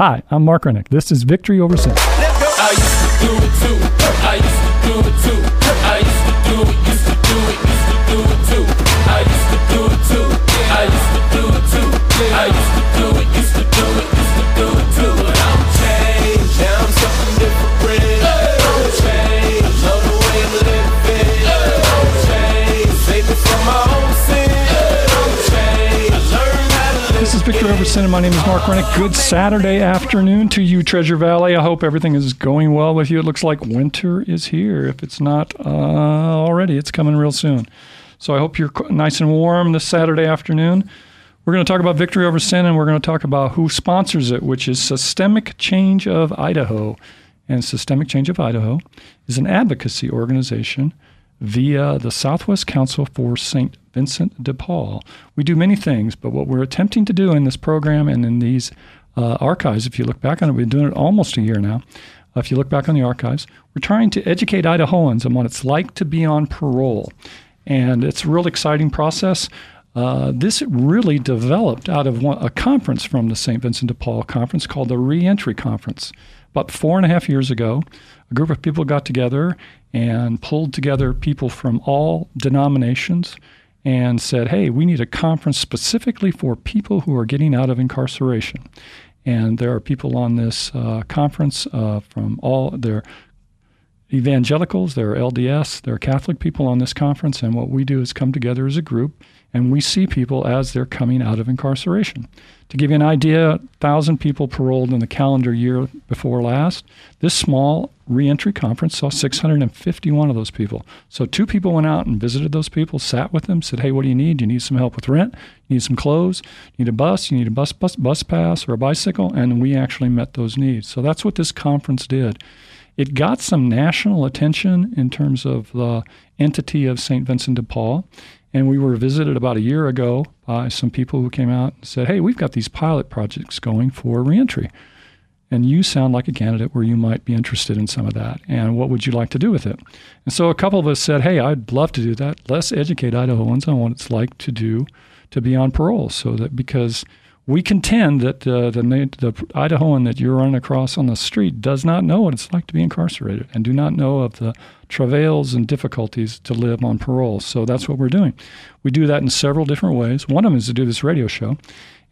Hi, I'm Mark Rennick. This is Victory Over Sin. Sin, and my name is Mark Rennick. Good Saturday afternoon to you, Treasure Valley. I hope everything is going well with you. It looks like winter is here. If it's not uh, already, it's coming real soon. So I hope you're nice and warm this Saturday afternoon. We're going to talk about Victory Over Sin, and we're going to talk about who sponsors it, which is Systemic Change of Idaho. And Systemic Change of Idaho is an advocacy organization via the Southwest Council for St. Vincent de Paul. We do many things, but what we're attempting to do in this program and in these uh, archives, if you look back on it, we've been doing it almost a year now. Uh, if you look back on the archives, we're trying to educate Idahoans on what it's like to be on parole. And it's a real exciting process. Uh, this really developed out of one, a conference from the St. Vincent de Paul Conference called the Reentry Conference. About four and a half years ago, a group of people got together and pulled together people from all denominations and said, hey, we need a conference specifically for people who are getting out of incarceration. And there are people on this uh, conference uh, from all, there evangelicals, there are LDS, there are Catholic people on this conference, and what we do is come together as a group and we see people as they're coming out of incarceration. To give you an idea, 1,000 people paroled in the calendar year before last. This small reentry conference saw 651 of those people. So two people went out and visited those people, sat with them, said, "Hey, what do you need? You need some help with rent? You need some clothes? You need a bus? You need a bus bus bus pass or a bicycle?" And we actually met those needs. So that's what this conference did. It got some national attention in terms of the entity of St. Vincent de Paul. And we were visited about a year ago by some people who came out and said, Hey, we've got these pilot projects going for reentry. And you sound like a candidate where you might be interested in some of that. And what would you like to do with it? And so a couple of us said, Hey, I'd love to do that. Let's educate Idahoans on what it's like to do to be on parole. So that because we contend that uh, the, the Idahoan that you're running across on the street does not know what it's like to be incarcerated and do not know of the travails and difficulties to live on parole. So that's what we're doing. We do that in several different ways. One of them is to do this radio show.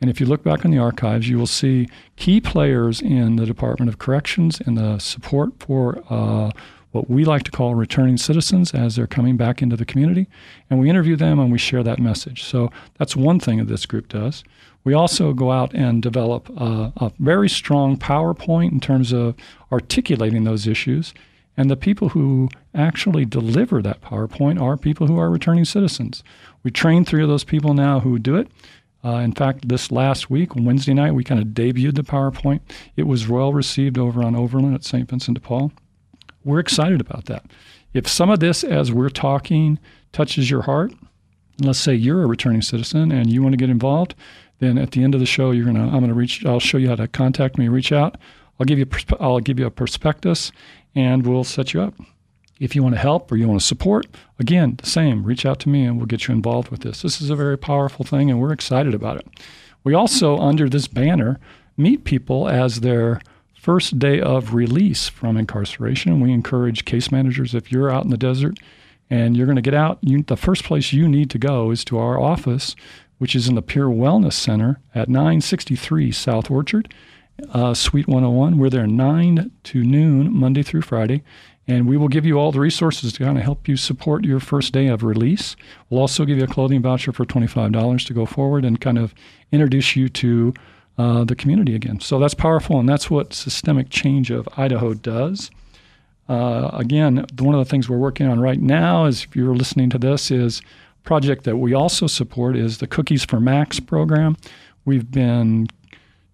And if you look back in the archives, you will see key players in the Department of Corrections and the support for uh, what we like to call returning citizens as they're coming back into the community. And we interview them and we share that message. So that's one thing that this group does. We also go out and develop a, a very strong PowerPoint in terms of articulating those issues. And the people who actually deliver that PowerPoint are people who are returning citizens. We train three of those people now who do it. Uh, in fact, this last week, Wednesday night, we kind of debuted the PowerPoint. It was well received over on Overland at St. Vincent de Paul. We're excited about that. If some of this, as we're talking, touches your heart, let's say you're a returning citizen and you want to get involved, then at the end of the show, you're gonna I'm gonna reach. I'll show you how to contact me. Reach out. I'll give you I'll give you a prospectus, and we'll set you up. If you want to help or you want to support, again, the same. Reach out to me, and we'll get you involved with this. This is a very powerful thing, and we're excited about it. We also, under this banner, meet people as their first day of release from incarceration. We encourage case managers if you're out in the desert and you're going to get out, you, the first place you need to go is to our office which is in the Pure Wellness Center at 963 South Orchard, uh, Suite 101. We're there 9 to noon, Monday through Friday. And we will give you all the resources to kind of help you support your first day of release. We'll also give you a clothing voucher for $25 to go forward and kind of introduce you to uh, the community again. So that's powerful, and that's what Systemic Change of Idaho does. Uh, again, one of the things we're working on right now is if you're listening to this is project that we also support is the Cookies for Max program. We've been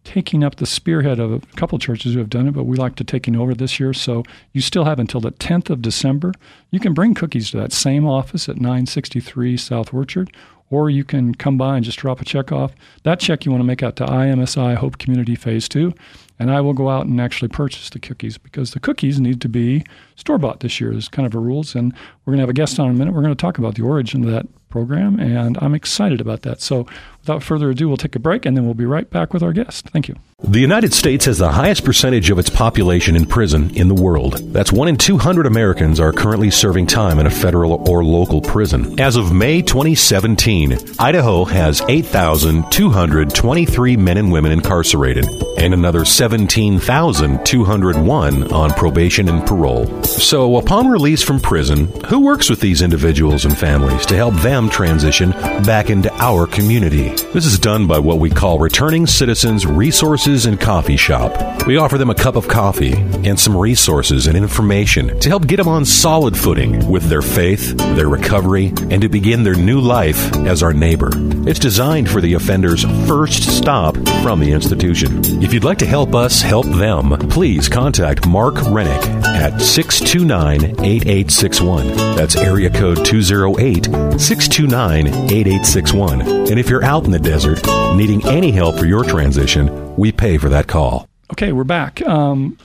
taking up the spearhead of a couple churches who have done it, but we like to taking over this year. So you still have until the 10th of December. You can bring cookies to that same office at 963 South Orchard, or you can come by and just drop a check off. That check you want to make out to IMSI Hope Community Phase 2, and I will go out and actually purchase the cookies because the cookies need to be store bought this year. Is kind of a rules, and we're going to have a guest on in a minute. We're going to talk about the origin of that program, and I'm excited about that. So, without further ado, we'll take a break and then we'll be right back with our guest. Thank you. The United States has the highest percentage of its population in prison in the world. That's one in 200 Americans are currently serving time in a federal or local prison. As of May 2017, Idaho has 8,223 men and women incarcerated and another 17,201 on probation and parole. So, upon release from prison, who works with these individuals and families to help them transition back into our community? This is done by what we call Returning Citizens Resources and Coffee Shop. We offer them a cup of coffee and some resources and information to help get them on solid footing with their faith, their recovery, and to begin their new life as our neighbor. It's designed for the offender's first stop from the institution. If you'd like to help us help them, please contact Mark Rennick at 629 8861. That's area code 208 629 8861. And if you're out in the desert needing any help for your transition, we pay for that call. Okay, we're back. Um,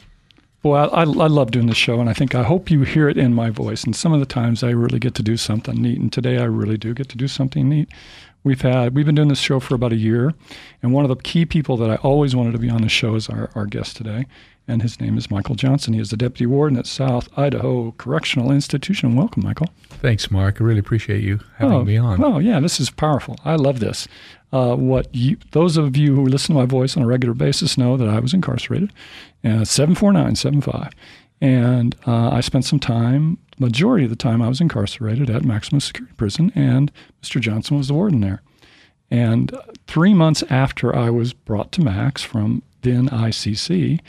I, I love doing this show, and I think I hope you hear it in my voice. And some of the times I really get to do something neat, and today I really do get to do something neat. We've had we've been doing this show for about a year, and one of the key people that I always wanted to be on the show is our, our guest today, and his name is Michael Johnson. He is the deputy warden at South Idaho Correctional Institution. Welcome, Michael. Thanks, Mark. I really appreciate you having oh, me on. Oh, yeah, this is powerful. I love this. Uh, what you, those of you who listen to my voice on a regular basis know that I was incarcerated, uh, seven four nine seven five, and uh, I spent some time. Majority of the time, I was incarcerated at maximum security prison, and Mr. Johnson was the warden there. And three months after I was brought to Max from then ICC,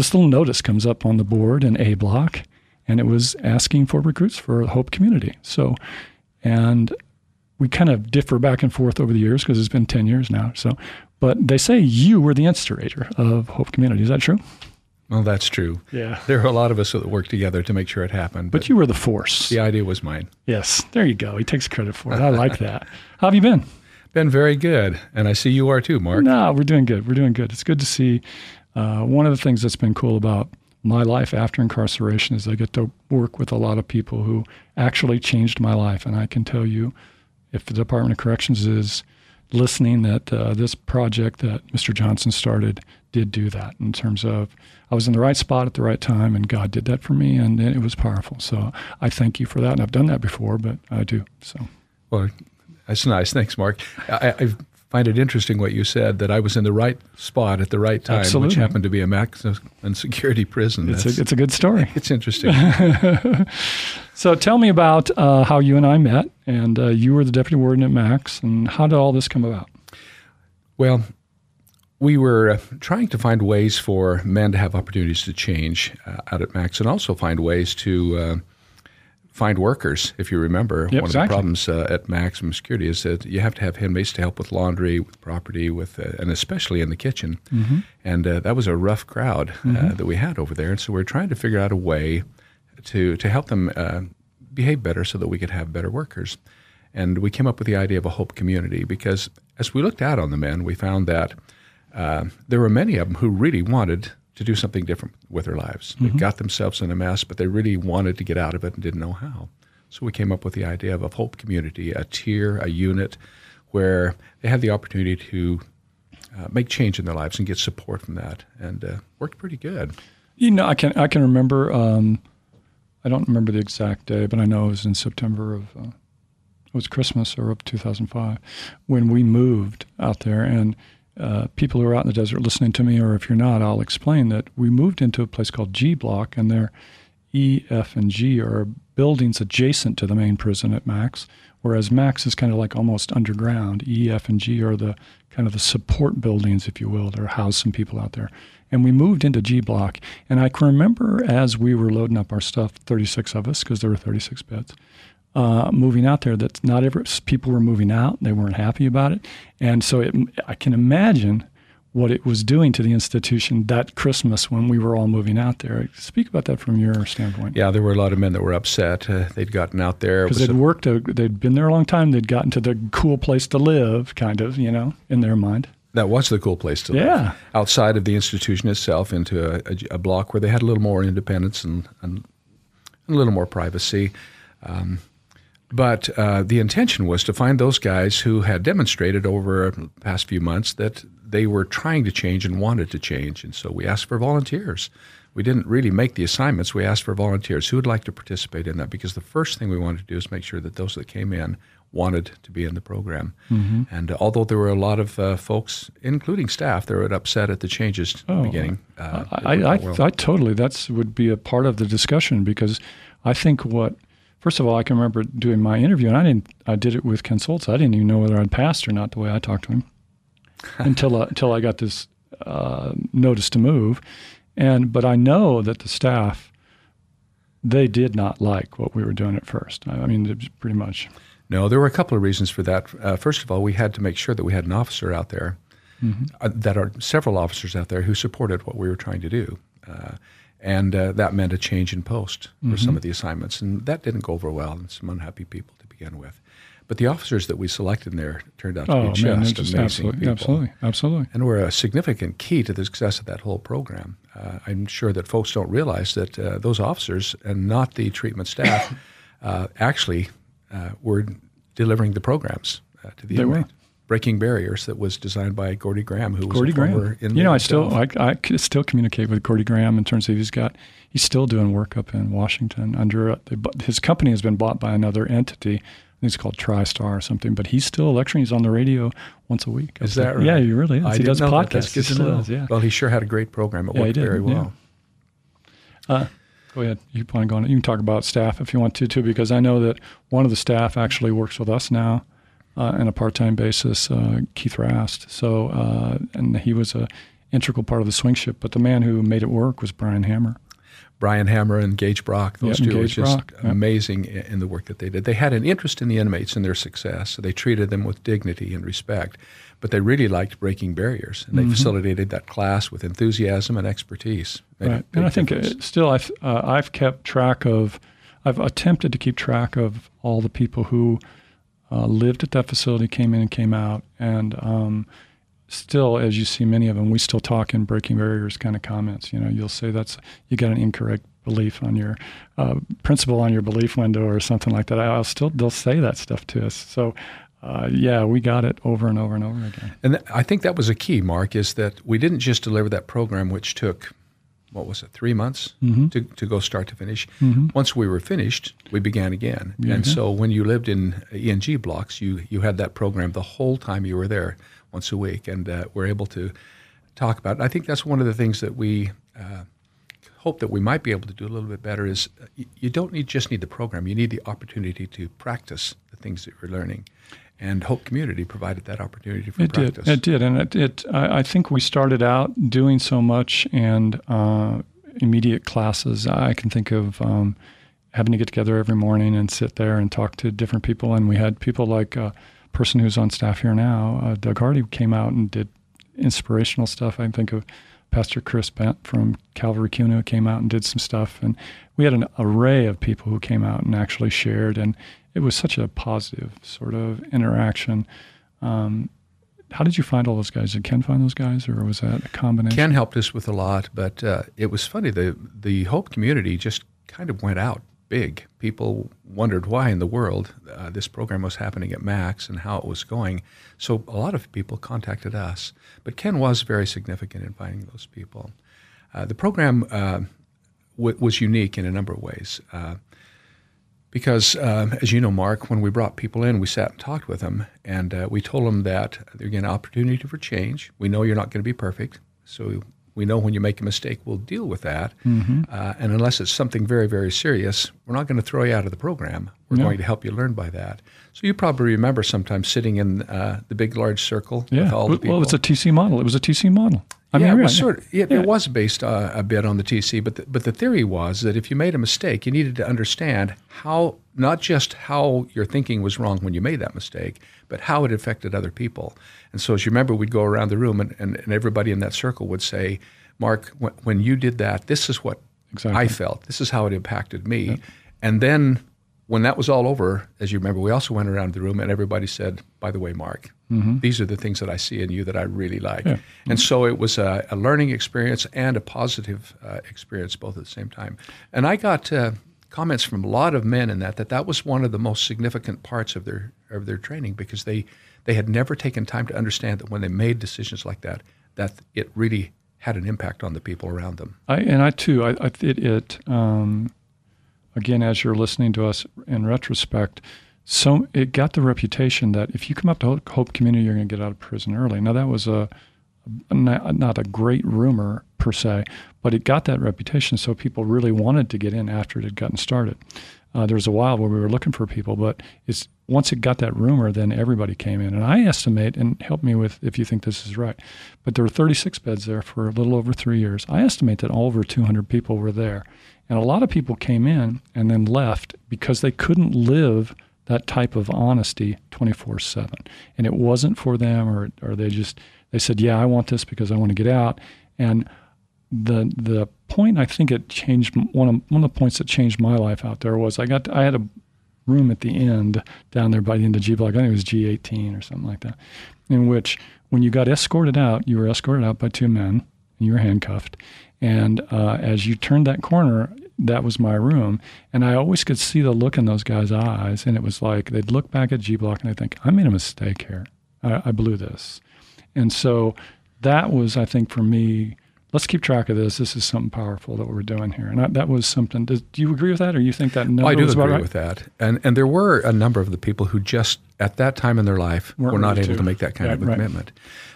this little notice comes up on the board in A block, and it was asking for recruits for Hope Community. So, and we kind of differ back and forth over the years because it's been 10 years now. So, but they say you were the instigator of Hope Community. Is that true? Well, that's true. Yeah. There are a lot of us that worked together to make sure it happened. But you were the force. the idea was mine. Yes. There you go. He takes credit for it. I like that. How have you been? Been very good. And I see you are too, Mark. No, we're doing good. We're doing good. It's good to see. Uh, one of the things that's been cool about my life after incarceration is I get to work with a lot of people who actually changed my life. And I can tell you, if the Department of Corrections is listening, that uh, this project that Mr. Johnson started did do that in terms of I was in the right spot at the right time, and God did that for me, and it was powerful. So I thank you for that. And I've done that before, but I do. So Well, that's nice. Thanks, Mark. I, I find it interesting what you said that I was in the right spot at the right time, Absolutely. which happened to be a maximum security prison. it's a, it's a good story. it's interesting. So tell me about uh, how you and I met, and uh, you were the deputy warden at Max, and how did all this come about? Well, we were uh, trying to find ways for men to have opportunities to change uh, out at Max and also find ways to uh, find workers. If you remember, Yep, one exactly. of the problems uh, at Maximum Security is that you have to have inmates to help with laundry, with property, with uh, and especially in the kitchen. Mm-hmm. And uh, that was a rough crowd uh, that we had over there. And so we are trying to figure out a way to to help them uh, behave better so that we could have better workers. And we came up with the idea of a hope community because as we looked out on the men, we found that uh, there were many of them who really wanted to do something different with their lives. They got themselves in a mess, but they really wanted to get out of it and didn't know how. So we came up with the idea of a hope community, a tier, a unit where they had the opportunity to uh, make change in their lives and get support from that, and uh, worked pretty good. You know, I can I can remember. Um, I don't remember the exact day, but I know it was in September of uh, it was Christmas or of 2005 when we moved out there. And uh, people who are out in the desert listening to me, or if you're not, I'll explain that we moved into a place called G Block, and there E, F, and G are buildings adjacent to the main prison at Max, whereas Max is kind of like almost underground. E, F, and G are the kind of the support buildings, if you will, that house some people out there. And we moved into G Block, and I can remember as we were loading up our stuff, 36 of us, because there were 36 beds, uh, moving out there, that not every people were moving out. They weren't happy about it, and so it, I can imagine what it was doing to the institution that Christmas when we were all moving out there. Speak about that from your standpoint. Yeah, there were a lot of men that were upset. Uh, they'd gotten out there. Because they'd a- worked, a, they'd been there a long time. They'd gotten to the cool place to live, kind of, you know, in their mind. That was the cool place to live. Yeah. Outside of the institution itself, into a, a, a block where they had a little more independence and, and a little more privacy. Um, But uh, the intention was to find those guys who had demonstrated over the past few months that they were trying to change and wanted to change. And so we asked for volunteers. We didn't really make the assignments. We asked for volunteers who would like to participate in that because the first thing we wanted to do is make sure that those that came in wanted to be in the program. Mm-hmm. And uh, although there were a lot of uh, folks, including staff, that were upset at the changes the beginning, uh, I, I, well. I totally that's would be a part of the discussion because I think what first of all I can remember doing my interview and I didn't I did it with Ken Soltz. I didn't even know whether I'd passed or not the way I talked to him until uh, until I got this uh, notice to move, and but I know that the staff they did not like what we were doing at first. I, I mean, pretty much No, there were a couple of reasons for that. Uh, first of all, we had to make sure that we had an officer out there, uh, that are several officers out there who supported what we were trying to do. Uh, and uh, that meant a change in post for some of the assignments. And that didn't go over well, and some unhappy people to begin with. But the officers that we selected in there turned out to oh be man, just amazing absolutely, people. absolutely, absolutely. And were a significant key to the success of that whole program. Uh, I'm sure that folks don't realize that uh, those officers and not the treatment staff uh, actually uh, were delivering the programs uh, to the They were. Breaking Barriers that was designed by Gordy Graham, who was Gordy Graham. You know, I still. I, I still communicate with Gordy Graham in terms of he's got he's still doing work up in Washington under his company has been bought by another entity. I think it's called TriStar or something, but he's still lecturing. He's on the radio once a week. Is that right? Yeah, he really is. I he does podcasts. that. He does, yeah. Well, he sure had a great program. It Yeah, he worked did, very yeah. well. Go ahead. You want to go on? You can talk about staff if you want to too, because I know that one of the staff actually works with us now uh, on a part-time basis, uh, Keith Rast. So, uh, and he was a integral part of the swing ship. But the man who made it work was Brian Hammer. Brian Hammer and Gage Brock, those Yep, two were just Brock, amazing i- in the work that they did. They had an interest in the inmates and their success, so they treated them with dignity and respect. But they really liked breaking barriers, and they Mm-hmm. facilitated that class with enthusiasm and expertise. Made Right. And I think uh, still, I've, uh, I've kept track of, I've attempted to keep track of all the people who uh, lived at that facility, came in and came out. And um, still, as you see many of them, we still talk in breaking barriers kind of comments. You know, you'll say that's, you got an incorrect belief on your uh, principle on your belief window or something like that. I'll still, they'll say that stuff to us. So, uh, yeah, we got it over and over and over again. And th- I think that was a key, Mark, is that we didn't just deliver that program, which took, what was it, three months Mm-hmm. to, to go start to finish. Once we were finished, we began again. Yeah. And so when you lived in ENG blocks, you, you had that program the whole time you were there, once a week, and uh, we're able to talk about it. I think that's one of the things that we uh, hope that we might be able to do a little bit better is uh, you don't need just need the program, you need the opportunity to practice the things that you're learning. And Hope Community provided that opportunity for It practice. did. It did, and it. it I, I think we started out doing so much and uh, immediate classes. I can think of um, having to get together every morning and sit there and talk to different people. And we had people like a person who's on staff here now, uh, Doug Hardy, came out and did inspirational stuff. I think of Pastor Chris Bent from Calvary Kuna came out and did some stuff, and we had an array of people who came out and actually shared, and it was such a positive sort of interaction. Um, how did you find all those guys? Did Ken find those guys, or was that a combination? Ken helped us with a lot, but uh, it was funny. The the Hope community just kind of went out big. People wondered why in the world uh, this program was happening at Max and how it was going. So a lot of people contacted us, but Ken was very significant in finding those people. Uh, the program uh, w- was unique in a number of ways. Uh, because, um, as you know, Mark, when we brought people in, we sat and talked with them, and uh, we told them that they're getting an opportunity for change. We know you're not going to be perfect, so we know when you make a mistake, we'll deal with that. Uh, and unless it's something very, very serious, we're not going to throw you out of the program. We're No. going to help you learn by that. So you probably remember sometimes sitting in uh, the big, large circle yeah. with all the well, people. well, it's a TC model. It was a TC model. I yeah, mean, it was sort of, it, Yeah. it was based uh, a bit on the TC, but the, but the theory was that if you made a mistake, you needed to understand how not just how your thinking was wrong when you made that mistake, but how it affected other people. And so, as you remember, we'd go around the room, and, and, and everybody in that circle would say, "Mark, when, when you did that, this is what Exactly. I felt. This is how it impacted me." And then. When that was all over, as you remember, we also went around the room and everybody said, "By the way, Mark, these are the things that I see in you that I really like." Yeah. And so it was a, a learning experience and a positive uh, experience both at the same time. And I got uh, comments from a lot of men in that that that was one of the most significant parts of their of their training because they they had never taken time to understand that when they made decisions like that that it really had an impact on the people around them. I, and I too, I, I it, it um, again, as you're listening to us in retrospect, so it got the reputation that if you come up to Hope Community, you're going to get out of prison early. Now that was a, not a great rumor per se, but it got that reputation. So people really wanted to get in after it had gotten started. Uh, there was a while where we were looking for people, but it's once it got that rumor, then everybody came in. And I estimate, and help me with if you think this is right, but there were 36 beds there for a little over three years. I estimate that over 200 people were there. And a lot of people came in and then left because they couldn't live that type of honesty 24 7. And it wasn't for them, or, or they just, they said, yeah, I want this because I want to get out. And the the point I think it changed one of one of the points that changed my life out there was I got I had a room at the end down there by the end of G block I think it was G eighteen or something like that, in which when you got escorted out you were escorted out by two men and you were handcuffed, and uh, as you turned that corner that was my room and I always could see the look in those guys' eyes and it was like they'd look back at G block and they'd think I made a mistake here I, I blew this, and so that was I think for me let's keep track of this. This is something powerful that we're doing here. And I, that was something. Does, do you agree with that, or you think that number well, I do was agree about right? with that. And and there were a number of the people who just at that time in their life Weren't were not able to. to make that kind Right, of a right. commitment.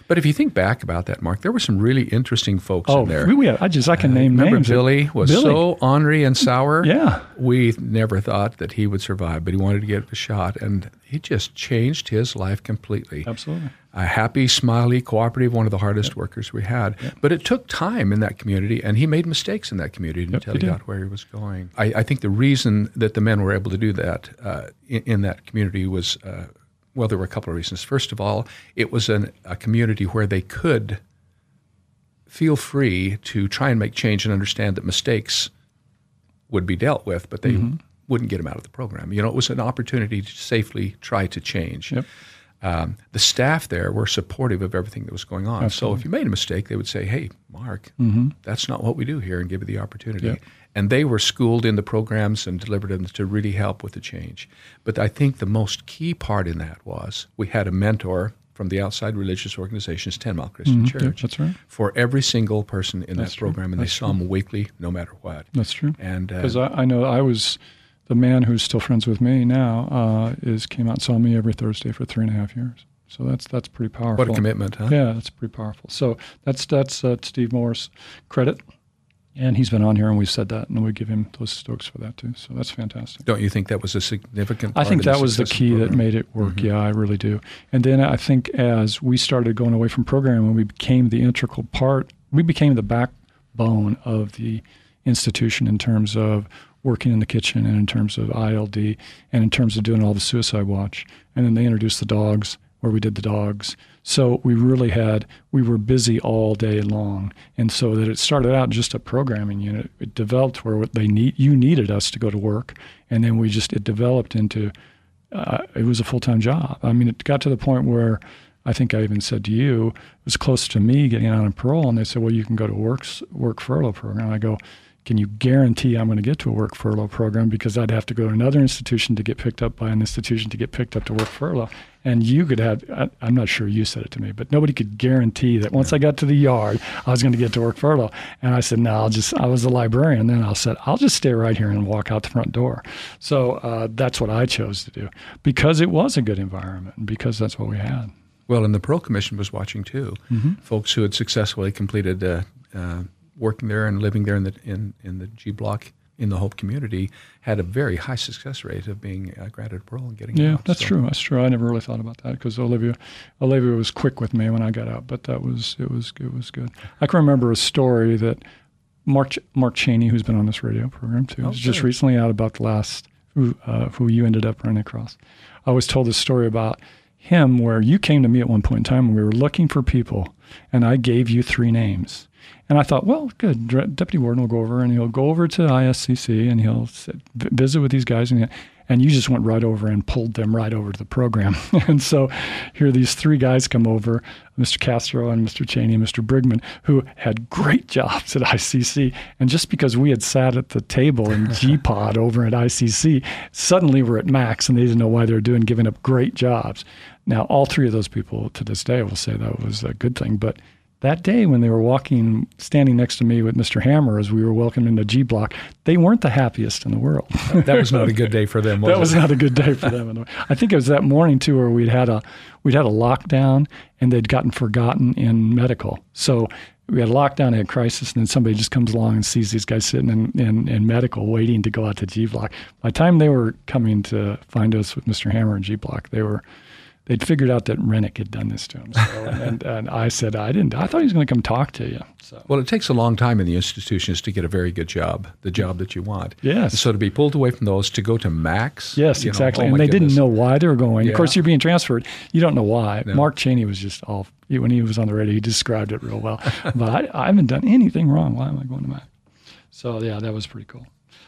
But if you think back about that, Mark, there were some really interesting folks Oh, in there. we, I just I can name Remember names. Billy was Billy. so ornery and sour. Yeah. We never thought that he would survive, but he wanted to get a shot, and he just changed his life completely. Absolutely. A happy, smiley, cooperative, one of the hardest workers we had. But it took time in that community, and he made mistakes in that community until he got where he was going. I, I think the reason that the men were able to do that uh, in, in that community was, uh, well, there were a couple of reasons. First of all, it was an, a community where they could feel free to try and make change and understand that mistakes would be dealt with, but they Mm-hmm. wouldn't get them out of the program. You know, it was an opportunity to safely try to change. Yep. Um, the staff there were supportive of everything that was going on. So if you made a mistake, they would say, "Hey, Mark, that's not what we do here," and give you the opportunity. Yep. And they were schooled in the programs and delivered them to really help with the change. But I think the most key part in that was we had a mentor from the outside religious organizations, Ten Mile Christian Church, Yep, that's right. for every single person in That's that true. program, and they saw them weekly, no matter what. That's true. And uh, Because I, I know I was the man who's still friends with me now uh, is came out and saw me every Thursday for three and a half years. So that's that's pretty powerful. what a commitment, huh? Yeah, that's pretty powerful. So that's that's uh, Steve Moore's credit, and he's been on here and we've said that, and we give him those stokes for that too. So that's fantastic. Don't you think that was a significant? I think that was the success of key that made it work. Mm-hmm. Yeah, I really do. And then I think as we started going away from programming, we became the integral part. We became the backbone of the institution in terms of working in the kitchen and in terms of ILD and in terms of doing all the suicide watch. And then they introduced the dogs where we did the dogs. So we really had we were busy all day long, and so that it started out just a programming unit. It developed where they need you needed us to go to work, and then we just it developed into uh, it was a full time job. I mean, it got to the point where I think I even said to you, it was close to me getting out on parole, and they said, "Well, you can go to works work furlough program." I go, "Can you guarantee I'm going to get to a work furlough program? Because I'd have to go to another institution to get picked up by an institution to get picked up to work furlough." And you could have, I, I'm not sure you said it to me, but nobody could guarantee that once I got to the yard, I was going to get to work furlough. And I said, no, I'll just, I was a librarian. Then I said, I'll just stay right here and walk out the front door. So uh, that's what I chose to do because it was a good environment and because that's what we had. Well, and the Parole Commission was watching too. Mm-hmm. Folks who had successfully completed uh, uh, working there and living there in the in, in the G block in the Hope community had a very high success rate of being uh, granted parole and getting Yeah, out. that's So- true. That's true. I never really thought about that because Olivia, Olivia was quick with me when I got out, but that was it was it was good. I can remember a story that Mark Ch- Mark Cheney, who's been on this radio program too, Oh, was just recently out about the last who uh, who you ended up running across. I was told this story about him where you came to me at one point in time and we were looking for people, and I gave you three names. And I thought, well, good. Deputy Warden will go over and he'll go over to ISCC and he'll sit, vi- visit with these guys. And, and you just went right over and pulled them right over to the program. and so here these three guys come over, Mr. Castro and Mr. Cheney and Mr. Brigman, who had great jobs at ICC. And just because we had sat at the table in G Pod over at ICC, suddenly we're at Max and they didn't know why they were doing giving up great jobs. Now, all three of those people to this day will say that was a good thing, but that day when they were walking, standing next to me with Mr. Hammer as we were welcoming into G Block, they weren't the happiest in the world. That was not a good day for them. Was that it? was not a good day for them. I think it was that morning too, where we'd had a we'd had a lockdown and they'd gotten forgotten in medical. So we had a lockdown, had a crisis, and then somebody just comes along and sees these guys sitting in, in, in medical waiting to go out to G Block. By the time they were coming to find us with Mr. Hammer and G Block, they were they'd figured out that Rennick had done this to him. So, and, and I said, I didn't. I thought he was going to come talk to you. So Well, it takes a long time in the institutions to get a very good job, the job that you want. Yes. So to be pulled away from those to go to Max. Yes, you know, exactly. oh and they goodness. didn't know why they were going. Yeah. Of course, you're being transferred. You don't know why. No. Mark Cheney was just all, when he was on the radio, he described it real well. but I, I haven't done anything wrong. Why am I going to Max? So, yeah, that was pretty cool.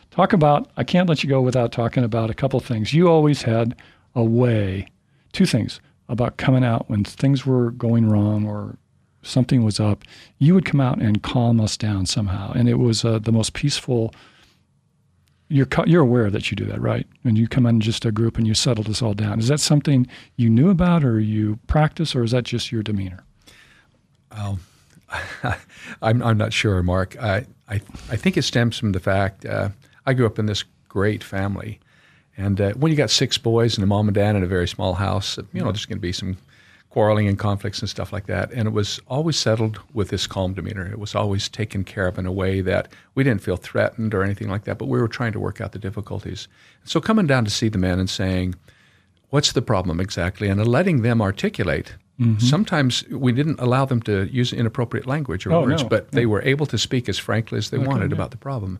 Talk about, I can't let you go without talking about a couple things. You always had a way, two things about coming out when things were going wrong or something was up. You would come out and calm us down somehow. And it was uh, the most peaceful you're you're aware that you do that, right? And you come in just a group and you settle this all down, is that something you knew about, or you practice, or is that just your demeanor? I'm, I'm not sure, Mark. I, I, I think it stems from the fact uh, I grew up in this great family. And uh, when you got six boys and a mom and dad in a very small house, you know, there's going to be some quarreling and conflicts and stuff like that. And it was always settled with this calm demeanor. It was always taken care of in a way that we didn't feel threatened or anything like that, but we were trying to work out the difficulties. So coming down to see the men and saying, what's the problem exactly, and letting them articulate. Mm-hmm. Sometimes we didn't allow them to use inappropriate language or Oh, words, no. but they were able to speak as frankly as they wanted yeah. about the problem.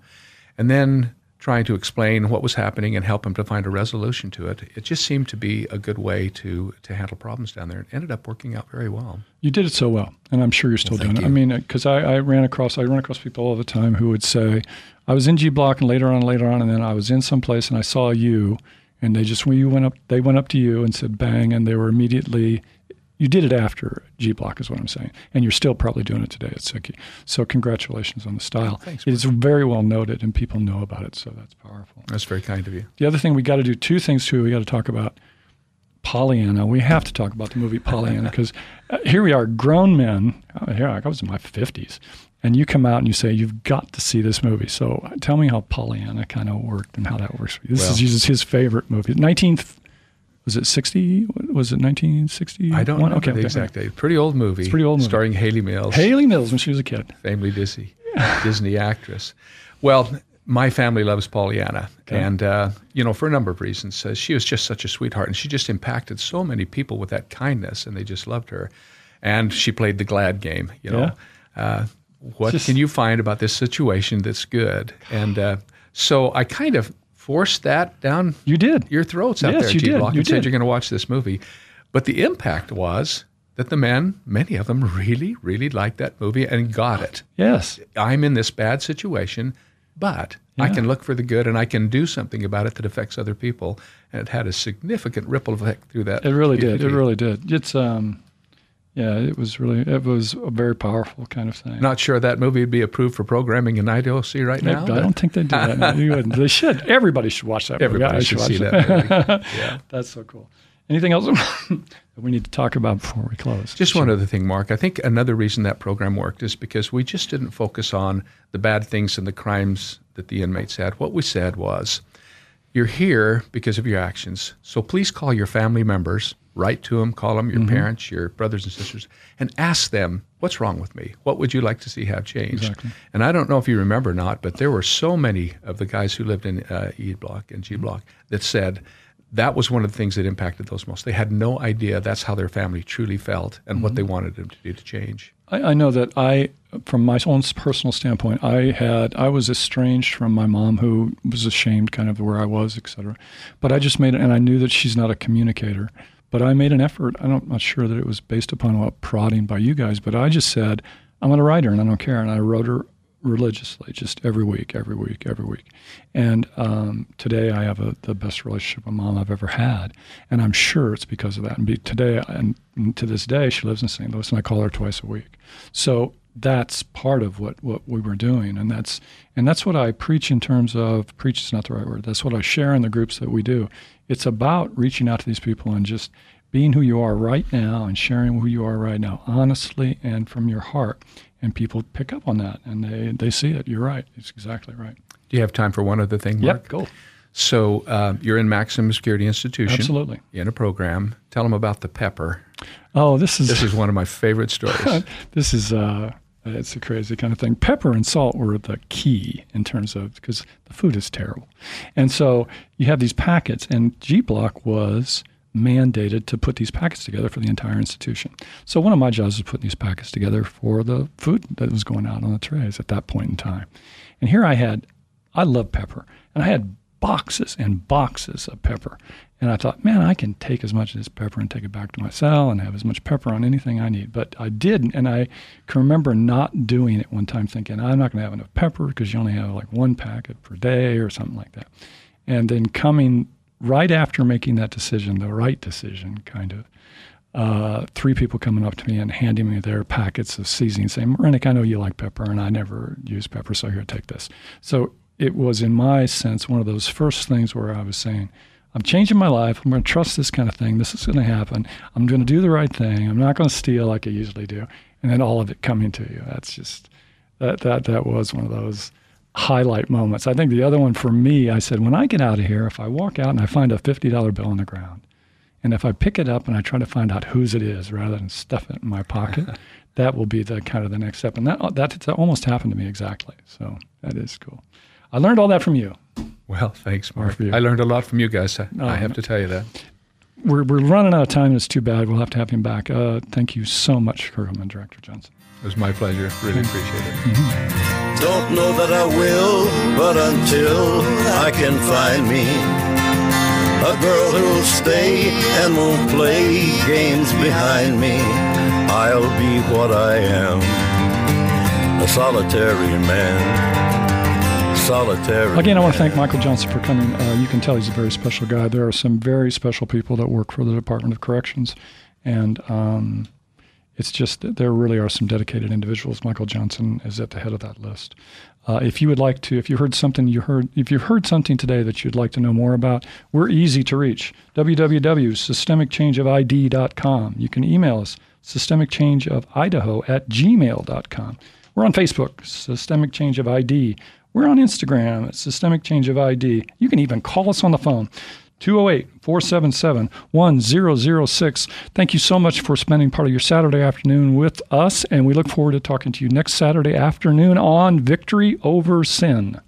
And then trying to explain what was happening and help him to find a resolution to it. It just seemed to be a good way to, to handle problems down there. It ended up working out very well. You did it so well, and I'm sure you're still doing it. I mean, uh, because I, I ran across I run across people all the time who would say, "I was in G Block, and later on, later on, and then I was in some place, and I saw you, and they just when you went up, they went up to you and said bang, and they were immediately." You did it after G Block, is what I'm saying, and you're still probably doing it today at Siki. So congratulations on the style. Thanks, It is very well noted, and people know about it, so that's powerful. That's very kind of you. The other thing we got to do two things too. We got to talk about Pollyanna. We have to talk about the movie Pollyanna because uh, here we are, grown men. Uh, here I was in my fifties, and you come out and you say you've got to see this movie. So uh, tell me how Pollyanna kind of worked and how that works for you. This Well- is Jesus his favorite movie. Nineteenth. Was it 60? Was it 1960? I don't know okay, the okay. exact date. Pretty old movie. It's pretty old movie. Starring Hayley Mills. Hayley Mills when she was a kid. famously Disney, Disney actress. Well, my family loves Pollyanna, and uh, you know, for a number of reasons. Uh, she was just such a sweetheart, and she just impacted so many people with that kindness, and they just loved her. And she played the glad game. You know, uh, what Just- can you find about this situation that's good? And uh, so I kind of forced that down You did. your throats out Yes, there, you did. Block, You and said you're going to watch this movie. But the impact was that the men, many of them, really, really liked that movie and got it. Yes. I'm in this bad situation, but I can look for the good and I can do something about it that affects other people. And it had a significant ripple effect through that. It really did. It really did. It's um, yeah, it was really it was a very powerful kind of thing. Not sure that movie would be approved for programming in IDOC right I- now. I but don't think they do that. No, you wouldn't. They should. Everybody should watch that. everybody movie. I should watch see that movie. Yeah. That's so cool. Anything else that we need to talk about before we close? Just one other thing, Mark. I think another reason that program worked is because we just didn't focus on the bad things and the crimes that the inmates had. What we said was, you're here because of your actions. So please call your family members, write to them, call them, your Mm-hmm. parents, your brothers and sisters, and ask them, what's wrong with me? What would you like to see have changed? Exactly. And I don't know if you remember or not, but there were so many of the guys who lived in uh, E Block and G Mm-hmm. Block that said that was one of the things that impacted those most. They had no idea that's how their family truly felt and Mm-hmm. what they wanted them to do to change. I, I know that I, from my own personal standpoint, I had I was estranged from my mom, who was ashamed, kind of where I was, etc. But I just made it, and I knew that she's not a communicator. But I made an effort. I don't, I'm not sure that it was based upon what prodding by you guys, but I just said I'm going to write her, and I don't care. And I wrote her religiously, just every week, every week, every week. And um, today I have a, the best relationship with mom I've ever had, and I'm sure it's because of that. And be, today, and to this day, she lives in St. Louis, and I call her twice a week. So that's part of what, what we were doing, and that's and that's what I preach in terms of preach is not the right word. That's what I share in the groups that we do. It's about reaching out to these people and just being who you are right now and sharing who you are right now, honestly and from your heart. And people pick up on that and they, they see it. You're right. It's exactly right. Do you have time for one other thing, Mark? Yep, go. So uh, you're in Maximum Security Institution. Absolutely. In a program. Tell them about the pepper. Oh, this is This is one of my favorite stories. this is uh, it's a crazy kind of thing. Pepper and salt were the key in terms of because the food is terrible, and so you have these packets, and G Block was mandated to put these packets together for the entire institution. So one of my jobs was putting these packets together for the food that was going out on the trays at that point in time. And here I had, I love pepper, and I had boxes and boxes of pepper. And I thought, man, I can take as much of this pepper and take it back to my cell and have as much pepper on anything I need. But I didn't. And I can remember not doing it one time thinking, I'm not going to have enough pepper because you only have like one packet per day or something like that. And then coming right after making that decision, the right decision, kind of, uh, three people coming up to me and handing me their packets of seasoning, saying, Marinick, I know you like pepper, and I never use pepper, so here, take this. So it was, in my sense, one of those first things where I was saying, I'm changing my life. I'm going to trust this kind of thing. This is going to happen. I'm going to do the right thing. I'm not going to steal like I usually do. And then all of it coming to you. That's just, that, that, that was one of those highlight moments. I think the other one for me, I said, when I get out of here, if I walk out and I find a $50 bill on the ground, and if I pick it up and I try to find out whose it is rather than stuff it in my pocket, that will be the kind of the next step. And that, that, that almost happened to me exactly. So that is cool. I learned all that from you. Well, thanks, Mark. for you. I learned a lot from you guys. I, No, I have no. to tell you that. We're, we're running out of time. It's too bad. We'll have to have him back. Uh, thank you so much, Kirkman, Director Johnson. It was my pleasure. Really appreciate it. Don't know that I will, but until I can find me a girl who'll stay and won't play games behind me, I'll be what I am, a solitary man. Solitary. Again, I want to thank Michael Johnson for coming. Uh, you can tell he's a very special guy. There are some very special people that work for the Department of Corrections, and um, it's just that there really are some dedicated individuals. Michael Johnson is at the head of that list. Uh, if you would like to, if you heard something you heard, if you heard something today that you'd like to know more about, we're easy to reach. www.systemicchangeofid.com. You can email us systemicchangeofidaho at gmail.com. We're on Facebook, Systemic Change of ID. We're on Instagram at Systemic Change of ID. You can even call us on the phone. 208 477 1006. Thank you so much for spending part of your Saturday afternoon with us, and we look forward to talking to you next Saturday afternoon on Victory Over Sin.